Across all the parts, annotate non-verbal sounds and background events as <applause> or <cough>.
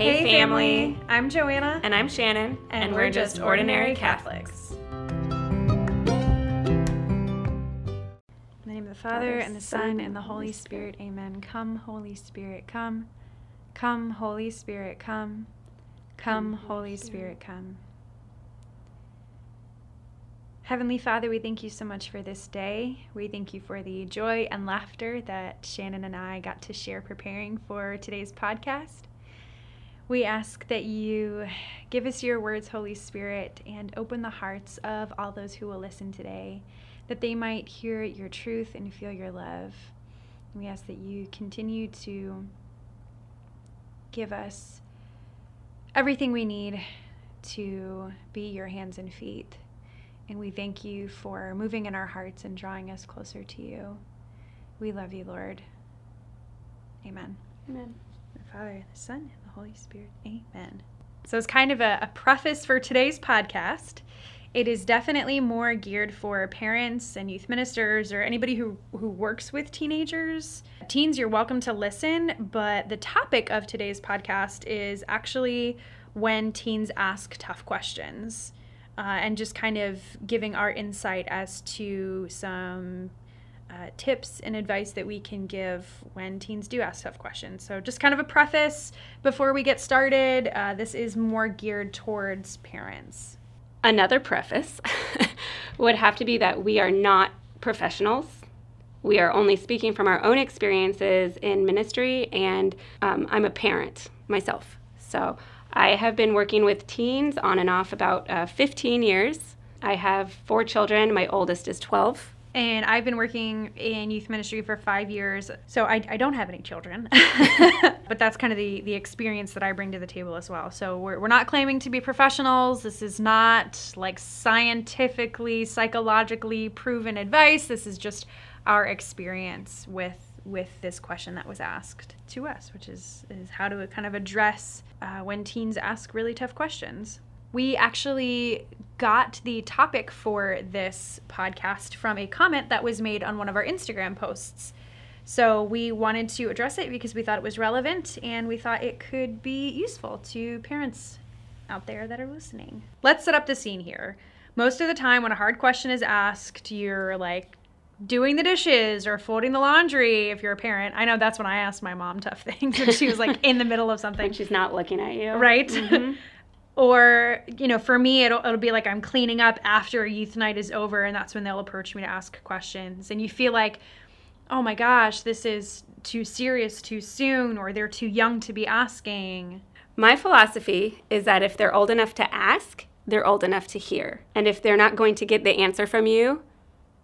Hey, family. I'm Joanna. And I'm Shannon. And, we're, just ordinary Catholics. In the name of the Father, and the Son, and the Holy Spirit. Amen. Come, Holy Spirit, come. Come, Holy Spirit, come. Come, Holy Spirit, come. Heavenly Father, we thank you so much for this day. We thank you for the joy and laughter that Shannon and I got to share preparing for today's podcast. We ask that you give us your words, Holy Spirit, and open the hearts of all those who will listen today, that they might hear your truth and feel your love. We ask that you continue to give us everything we need to be your hands and feet and we thank you for moving in our hearts and drawing us closer to you. We love you, Lord. Amen. Amen. The and the Son, and the Holy Spirit. Amen. So it's kind of a, a preface for today's podcast. It is definitely more geared for parents and youth ministers or anybody who, who works with teenagers. Teens, you're welcome to listen, but the topic of today's podcast is actually when teens ask tough questions uh, and just kind of giving our insight as to some uh, tips and advice that we can give when teens do ask tough questions. So, just kind of a preface before we get started, uh, this is more geared towards parents. Another preface <laughs> would have to be that we are not professionals. We are only speaking from our own experiences in ministry, and um, I'm a parent myself. So, I have been working with teens on and off about uh, 15 years. I have four children. My oldest is 12. And I've been working in youth ministry for five years. So I, I don't have any children. <laughs> <laughs> but that's kind of the, the experience that I bring to the table as well. So we're, we're not claiming to be professionals. This is not like scientifically, psychologically proven advice. This is just our experience with with this question that was asked to us, which is, is how to kind of address uh, when teens ask really tough questions. We actually got the topic for this podcast from a comment that was made on one of our Instagram posts. So we wanted to address it because we thought it was relevant and we thought it could be useful to parents out there that are listening. Let's set up the scene here. Most of the time, when a hard question is asked, you're like doing the dishes or folding the laundry if you're a parent. I know that's when I asked my mom tough <laughs> things she was like in the middle of something. When she's not looking at you. Right? Mm-hmm. Or, you know, for me, it'll, it'll be like I'm cleaning up after a youth night is over, and that's when they'll approach me to ask questions. And you feel like, oh my gosh, this is too serious too soon, or they're too young to be asking. My philosophy is that if they're old enough to ask, they're old enough to hear. And if they're not going to get the answer from you,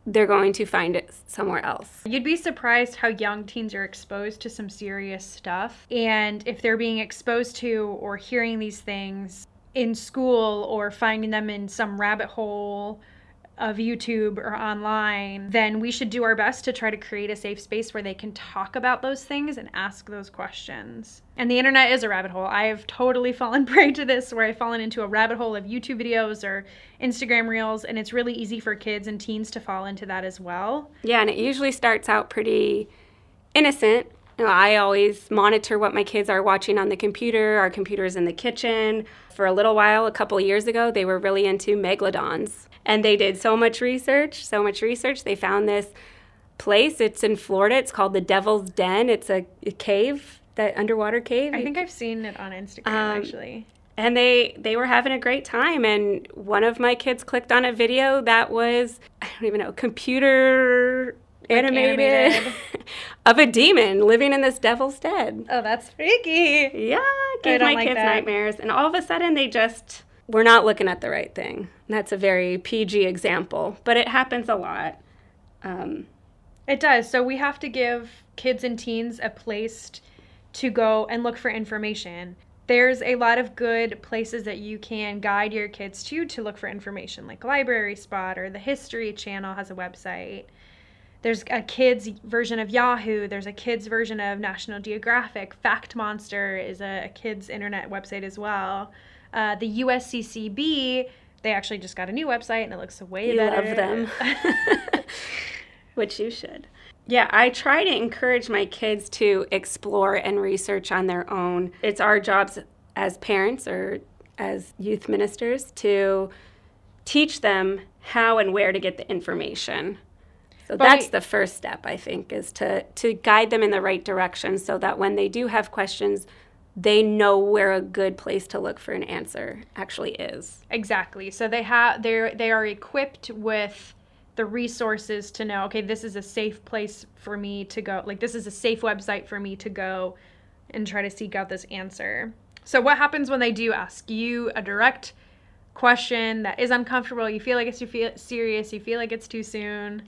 they're going to find it somewhere else. You'd be surprised how young teens are exposed to some serious stuff. And if they're being exposed to or hearing these things in school or finding them in some rabbit hole of YouTube or online, then we should do our best to try to create a safe space where they can talk about those things and ask those questions. And the internet is a rabbit hole. I have totally <laughs> fallen prey to this where I've fallen into a rabbit hole of YouTube videos or Instagram reels, and it's really easy for kids and teens to fall into that as well. Yeah, and it usually starts out pretty innocent. I always monitor what my kids are watching on the computer. Our computer's in the kitchen. For a little while, a couple years ago, they were really into megalodons and they did so much research, so much research. They found this place. It's in Florida. It's called the Devil's Den. It's a, a cave, that underwater cave. I think I've seen it on Instagram um, actually. And they they were having a great time. And one of my kids clicked on a video that was I don't even know computer animated, animated. <laughs> of a demon living in this devil's den. Oh, that's freaky. Yeah, gave my like kids that. nightmares. And all of a sudden, they just we're not looking at the right thing. That's a very PG example, but it happens a lot. Um, it does. So we have to give kids and teens a place to go and look for information. There's a lot of good places that you can guide your kids to to look for information, like Library Spot or the History Channel has a website. There's a kids version of Yahoo. There's a kids version of National Geographic. Fact Monster is a, a kids internet website as well. Uh, the USCCB, they actually just got a new website and it looks way you better. love them. <laughs> <laughs> Which you should. Yeah, I try to encourage my kids to explore and research on their own. It's our jobs as parents or as youth ministers to teach them how and where to get the information. So But that's we- the first step, I think, is to, to guide them in the right direction so that when they do have questions, they know where a good place to look for an answer actually is. Exactly. So they have they they are equipped with the resources to know, okay, this is a safe place for me to go. Like this is a safe website for me to go and try to seek out this answer. So what happens when they do ask you a direct question that is uncomfortable, you feel like it's too fe- serious, you feel like it's too soon?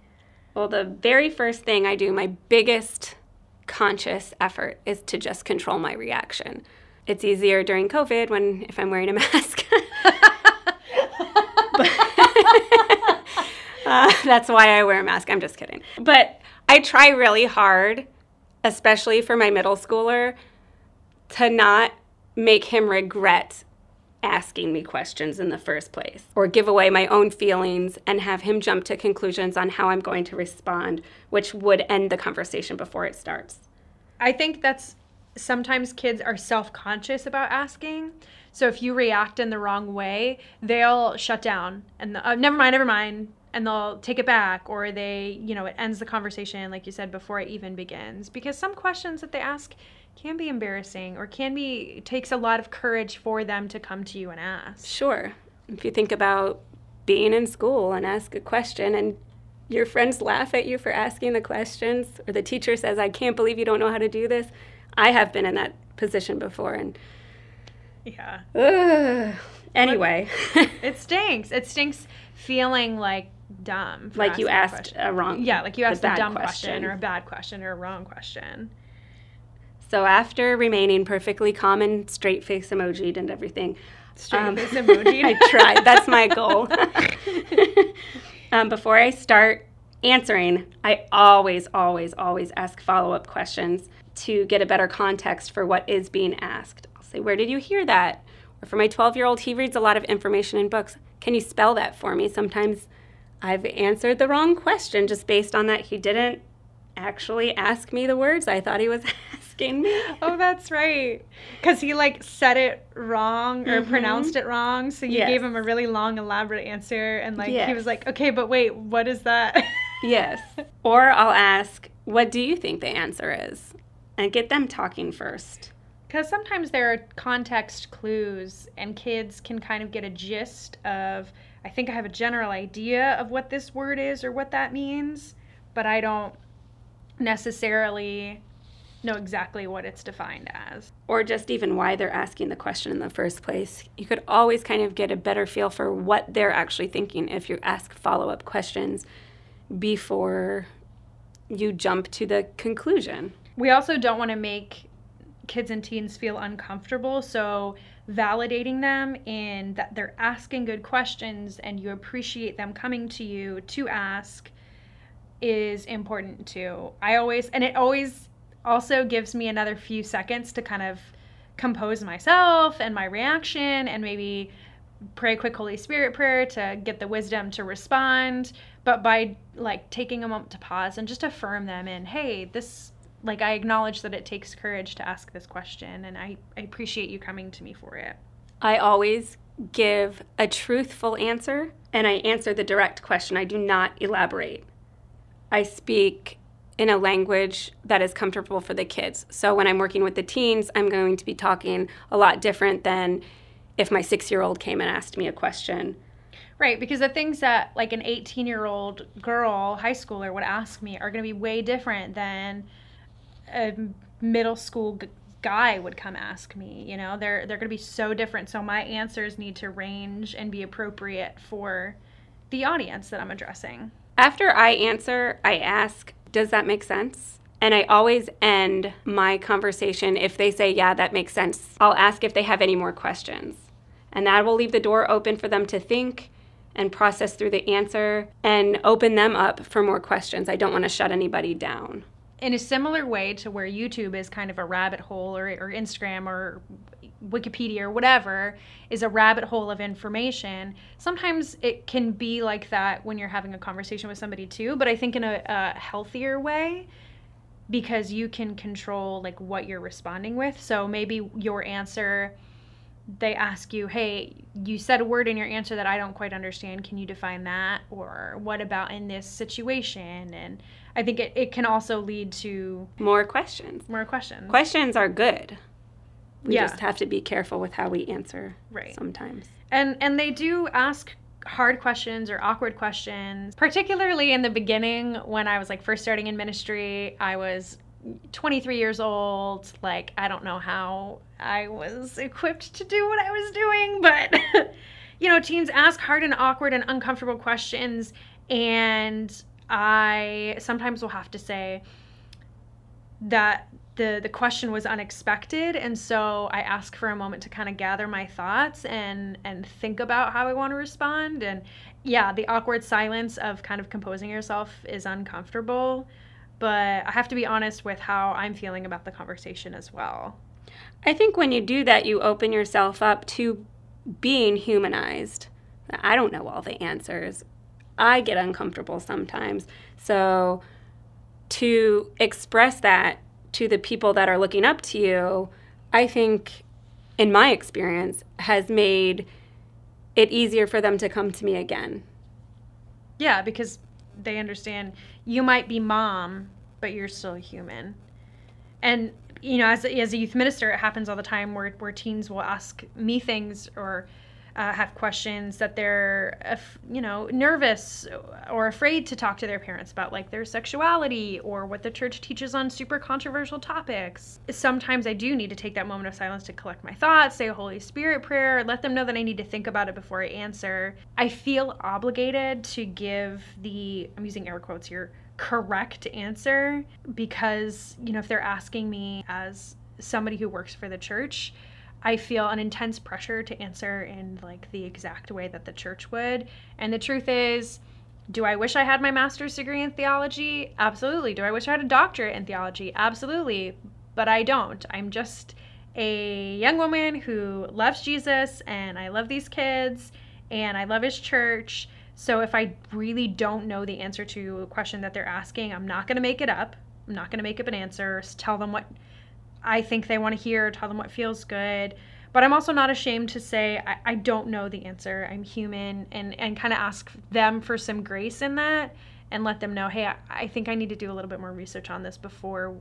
Well, the very first thing I do, my biggest conscious effort, is to just control my reaction. It's easier during COVID when if I'm wearing a mask. <laughs> <laughs> Uh, that's why I wear a mask. I'm just kidding. But I try really hard, especially for my middle schooler, to not make him regret asking me questions in the first place or give away my own feelings and have him jump to conclusions on how I'm going to respond, which would end the conversation before it starts. I think that's sometimes kids are self conscious about asking. So if you react in the wrong way, they'll shut down and uh, never mind, never mind, and they'll take it back, or they, you know, it ends the conversation, like you said, before it even begins. Because some questions that they ask can be embarrassing or can be, takes a lot of courage for them to come to you and ask. Sure. If you think about being in school and ask a question and your friends laugh at you for asking the questions, or the teacher says, I can't believe you don't know how to do this. I have been in that position before. And Yeah. ugh. anyway, It <laughs> stinks. It stinks feeling like dumb. like you asking a asked a wrong, Yeah, like you asked a bad dumb question. or a bad question or a wrong question. So after remaining perfectly calm and straight face emojied and everything, Straight Um, face emoji. <laughs> I tried. That's my goal. <laughs> um, before I start answering, I always, always, always ask follow up questions to get a better context for what is being asked. I'll say, Where did you hear that? Or for my 12 year old, he reads a lot of information in books. Can you spell that for me? Sometimes I've answered the wrong question just based on that he didn't actually ask me the words I thought he was asking me. <laughs> Oh, that's right. Because he like said it wrong or mm-hmm. pronounced it wrong. So you Yes. gave him a really long, elaborate answer. And like he was like, okay, but wait, what is that? <laughs> Yes. Or I'll ask, what do you think the answer is? And get them talking first. Because sometimes there are context clues, and kids can kind of get a gist of, I think I have a general idea of what this word is or what that means, but I don't necessarily know exactly what it's defined as. Or just even why they're asking the question in the first place. You could always kind of get a better feel for what they're actually thinking if you ask follow up questions before you jump to the conclusion. We also don't want to make kids and teens feel uncomfortable, so validating them in that they're asking good questions and you appreciate them coming to you to ask is important too. I always, and it always also gives me another few seconds to kind of compose myself and my reaction and maybe pray quick Holy Spirit prayer to get the wisdom to respond. But by like taking a moment to pause and just affirm them in, hey, this, like, I acknowledge that it takes courage to ask this question and I, I appreciate you coming to me for it. I always give a truthful answer and I answer the direct question. I do not elaborate. I speak in a language that is comfortable for the kids. So when I'm working with the teens, I'm going to be talking a lot different than if my six year old came and asked me a question. Right, because the things that like an 18 year old girl, high schooler would ask me are going to be way different than a middle school g- guy would come ask me. You know, they're they're going to be so different. So my answers need to range and be appropriate for the audience that I'm addressing. After I answer, I ask, Does that make sense? And I always end my conversation if they say, Yeah, that makes sense. I'll ask if they have any more questions. And that will leave the door open for them to think and process through the answer and open them up for more questions. I don't want to shut anybody down. In a similar way to where YouTube is kind of a rabbit hole or, or Instagram or Wikipedia or whatever is a rabbit hole of information. Sometimes it can be like that when you're having a conversation with somebody too, but I think in a, a healthier way because you can control like what you're responding with. So maybe your answer they ask you, hey, you said a word in your answer that I don't quite understand. Can you define that? Or what about in this situation? And I think it, it can also lead to more questions. More questions. Questions are good. We Yeah. just have to be careful with how we answer Right. sometimes. And and they do ask hard questions or awkward questions, particularly in the beginning when I was like first starting in ministry. I was 23 years old. Like I don't know how I was equipped to do what I was doing, <laughs> but you know, teens ask hard and awkward and uncomfortable questions and I sometimes will have to say that the the question was unexpected and so I ask for a moment to kind of gather my thoughts and and think about how I want to respond and yeah the awkward silence of kind of composing yourself is uncomfortable but I have to be honest with how I'm feeling about the conversation as well I think when you do that, you open yourself up to being humanized. I don't know all the answers. I get uncomfortable sometimes. So to express that to the people that are looking up to you, I think, in my experience, has made it easier for them to come to me again. yeah because they understand you might be mom but you're still human and you know as a, as a youth minister it happens all the time where, where teens will ask me things or uh, have questions that they're you know nervous or afraid to talk to their parents about like their sexuality or what the church teaches on super controversial topics. Sometimes i do need to take that moment of silence to collect my thoughts say a holy spirit prayer let them know that i need to think about it before i answer. I feel obligated to give the i'm using air quotes here correct answer because you know if they're asking me as somebody who works for the church I feel an intense pressure to answer in like the exact way that the church would. And the truth is, do I wish I had my master's degree in theology? Absolutely. Do I wish I had a doctorate in theology? Absolutely. But I don't. I'm just a young woman who loves Jesus and I love these kids and I love his church. So if I really don't know the answer to a question that they're asking, I'm not going to make it up. I'm not going to make up an answer. Tell them what I think they want to hear, tell them what feels good. But I'm also not ashamed to say I, I don't know the answer. I'm human and, and kind of ask them for some grace in that and let them know, hey, I, I think I need to do a little bit more research on this before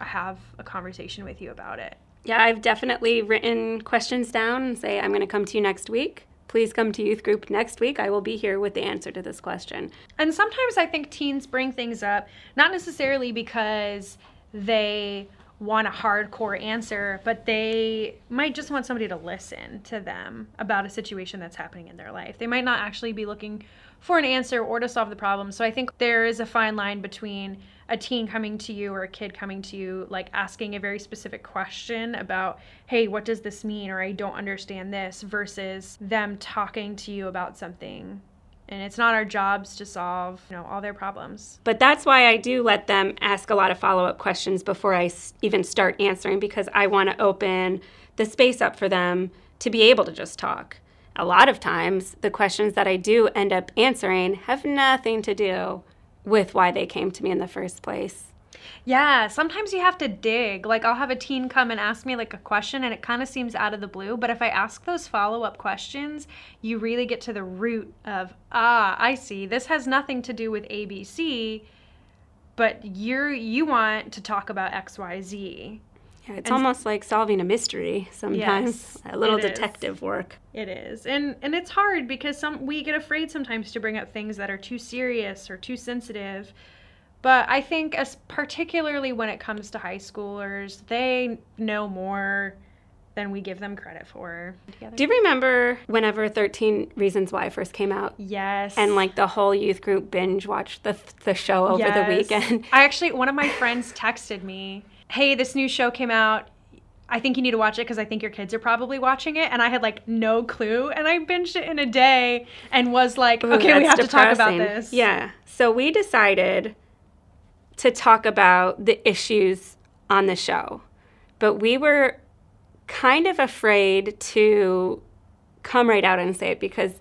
I have a conversation with you about it. Yeah, I've definitely written questions down and say, I'm going to come to you next week. Please come to youth group next week. I will be here with the answer to this question. And sometimes I think teens bring things up, not necessarily because they want a hardcore answer, but they might just want somebody to listen to them about a situation that's happening in their life. They might not actually be looking for an answer or to solve the problem. So I think there is a fine line between a teen coming to you or a kid coming to you, like asking a very specific question about, hey, what does this mean? Or I don't understand this, versus them talking to you about something and it's not our jobs to solve you know all their problems But that's why I do let them ask a lot of follow up questions before I s- even start answering because I want to open the space up for them to be able to just talk. A lot of times, the questions that I do end up answering have nothing to do with why they came to me in the first place. Yeah sometimes you have to dig like i'll have a teen come and ask me like a question and it kind of seems out of the blue but if i ask those follow-up questions you really get to the root of ah i see this has nothing to do with abc but you're you want to talk about xyz Yeah, it's And- almost like solving a mystery sometimes, Yes, a little it is. detective work. It is. And and it's hard because some we get afraid sometimes to bring up things that are too serious or too sensitive. But I think as particularly when it comes to high schoolers, they know more than we give them credit for. Do you remember whenever 13 Reasons Why first came out? Yes. And like the whole youth group binge watched the, the show over the Yes. weekend. <laughs> I actually one of my friends texted me, "Hey, this new show came out. I think you need to watch it because I think your kids are probably watching it." And I had like no clue, and I binged it in a day and was like, Ooh, "Okay, we have that's to talk about this." Yeah. So we decided to talk about the issues on the show, but we were kind of afraid to come right out and say it because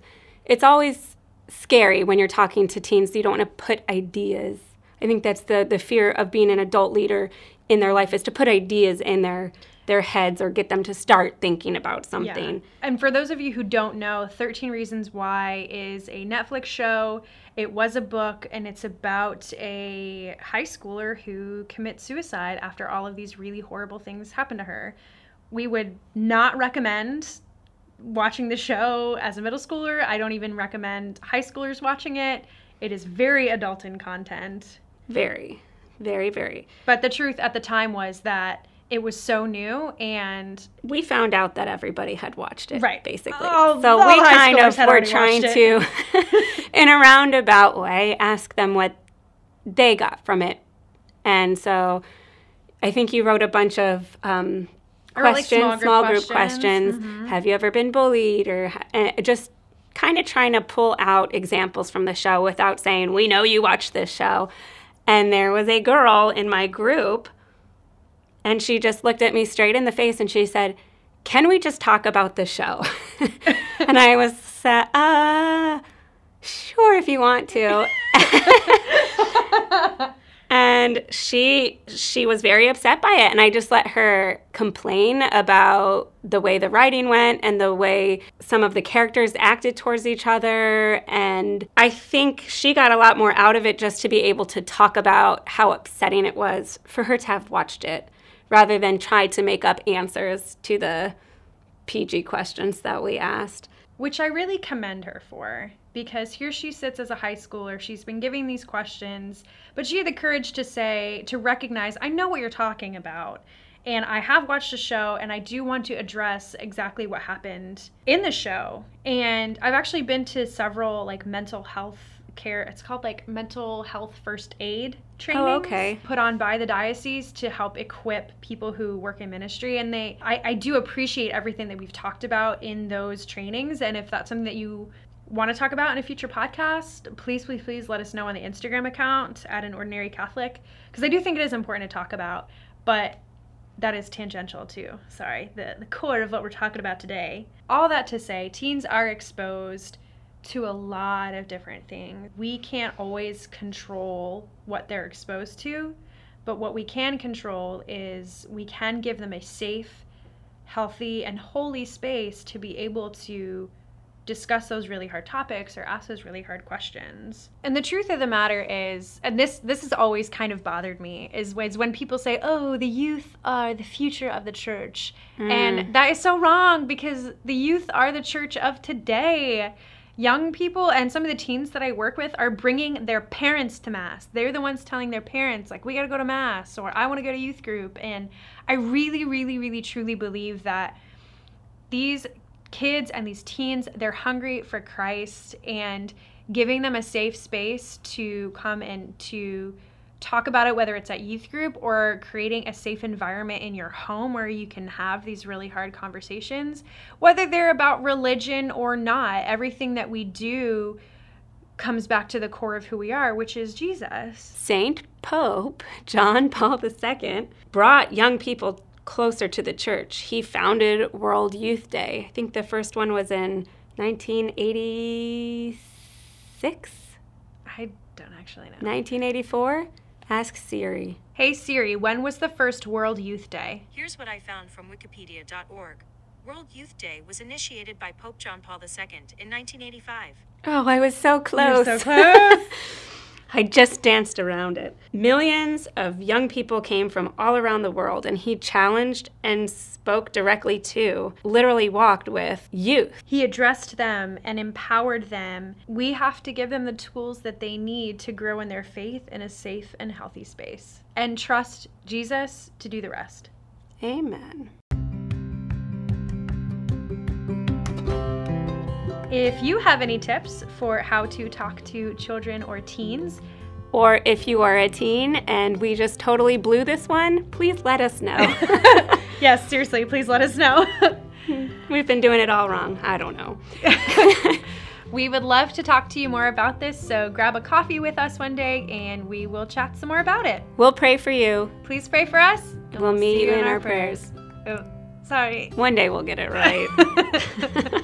it's always scary when you're talking to teens. You don't want to put ideas. I think that's the the fear of being an adult leader in their life is to put ideas in their their heads or get them to start thinking about something. Yeah. And for those of you who don't know, 13 Reasons Why is a Netflix show. It was a book, and it's about a high schooler who commits suicide after all of these really horrible things happen to her. We would not recommend watching the show as a middle schooler. I don't even recommend high schoolers watching it. It is very adult in content. Very, very, very. But the truth at the time was that it was so new and we found out that everybody had watched it right. basically. Oh, so we kind of were trying to <laughs> in a roundabout way ask them what they got from it. And so i think you wrote a bunch of um, questions like small, group, small group questions, questions. Mm-hmm. have you ever been bullied or just kind of trying to pull out examples from the show without saying we know you watched this show. And there was a girl in my group and she just looked at me straight in the face and she said, Can we just talk about the show? <laughs> and I was, uh, sure, if you want to. <laughs> and she she was very upset by it and i just let her complain about the way the writing went and the way some of the characters acted towards each other and i think she got a lot more out of it just to be able to talk about how upsetting it was for her to have watched it rather than try to make up answers to the PG questions that we asked. Which I really commend her for because here she sits as a high schooler. She's been giving these questions, but she had the courage to say, to recognize, I know what you're talking about. And I have watched the show and I do want to address exactly what happened in the show. And I've actually been to several like mental health care. It's called like mental health first aid training. Oh, okay. Put on by the diocese to help equip people who work in ministry, and they, I, I do appreciate everything that we've talked about in those trainings. And if that's something that you want to talk about in a future podcast, please, please, please let us know on the Instagram account at an ordinary Catholic because I do think it is important to talk about, but that is tangential too. Sorry, the, the core of what we're talking about today. All that to say, teens are exposed to a lot of different things. We can't always control what they're exposed to, but what we can control is we can give them a safe, healthy, and holy space to be able to discuss those really hard topics or ask those really hard questions. And the truth of the matter is, and this this has always kind of bothered me, is, is when people say, "Oh, the youth are the future of the church," mm. and that is so wrong because the youth are the church of today young people and some of the teens that I work with are bringing their parents to mass. They're the ones telling their parents like we got to go to mass or I want to go to youth group and I really really really truly believe that these kids and these teens they're hungry for Christ and giving them a safe space to come and to talk about it, whether it's at youth group or creating a safe environment in your home where you can have these really hard conversations, whether they're about religion or not. Everything that we do comes back to the core of who we are, which is Jesus. Saint Pope John <laughs> Paul II brought young people closer to the church. He founded World Youth Day. I think the first one was in 1986. I don't actually know. 1984? Ask Siri. Hey Siri, when was the first World Youth Day? Here's what I found from wikipedia.org. World Youth Day was initiated by Pope John Paul II in 1985. Oh, I was so close. You're so close. <laughs> I just danced around it. Millions of young people came from all around the world, and he challenged and spoke directly to, literally walked with youth. He addressed them and empowered them. We have to give them the tools that they need to grow in their faith in a safe and healthy space and trust Jesus to do the rest. Amen. If you have any tips for how to talk to children or teens, or if you are a teen and we just totally blew this one, please let us know. <laughs> yes, seriously, please let us know. <laughs> We've been doing it all wrong. I don't know. <laughs> we would love to talk to you more about this, so grab a coffee with us one day and we will chat some more about it. We'll pray for you. Please pray for us. We'll, we'll meet you in, in our prayers. prayers. Oh, sorry. One day we'll get it right.